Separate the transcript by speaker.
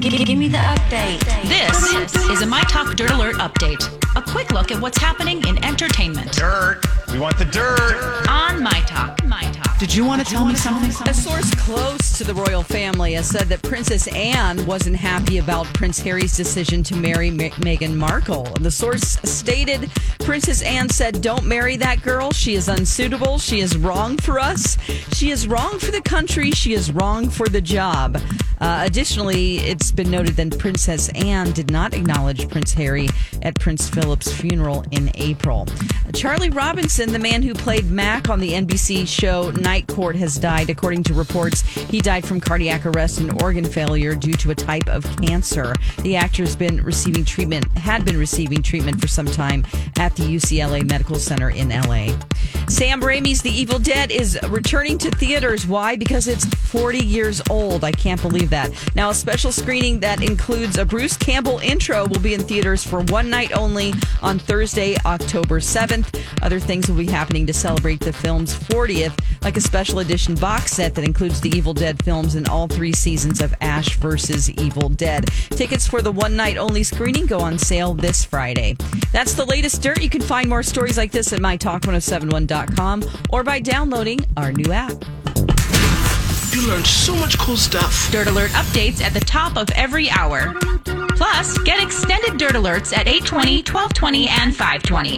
Speaker 1: Give, give me the update.
Speaker 2: This is a My Talk Dirt Alert update. A quick look at what's happening in entertainment.
Speaker 3: Dirt. We want the dirt.
Speaker 2: On
Speaker 4: Did you want to tell me something?
Speaker 5: A source close to the royal family has said that Princess Anne wasn't happy about Prince Harry's decision to marry M- Meghan Markle. The source stated Princess Anne said, Don't marry that girl. She is unsuitable. She is wrong for us. She is wrong for the country. She is wrong for the job. Uh, additionally, it's been noted that Princess Anne did not acknowledge Prince Harry at Prince Philip's funeral in April. Charlie Robinson, the man who played Mac on the NBC show Night Court, has died. According to reports, he died from cardiac arrest and organ failure due to a type of cancer. The actor has been receiving treatment, had been receiving treatment for some time at the UCLA Medical Center in LA. Sam Raimi's The Evil Dead is returning to theaters. Why? Because it's 40 years old. I can't believe that. Now, a special screening that includes a Bruce Campbell intro will be in theaters for one night only on Thursday, October 7th. Other things will be happening to celebrate the film's 40th, like a special edition box set that includes the Evil Dead films and all three seasons of Ash vs. Evil Dead. Tickets for the one night only screening go on sale this Friday. That's the latest dirt. You can find more stories like this at mytalk1071.com or by downloading our new app.
Speaker 6: You learned so much cool stuff.
Speaker 2: Dirt Alert updates at the top of every hour. Plus, get extended Dirt Alerts at 820, 1220, and 520.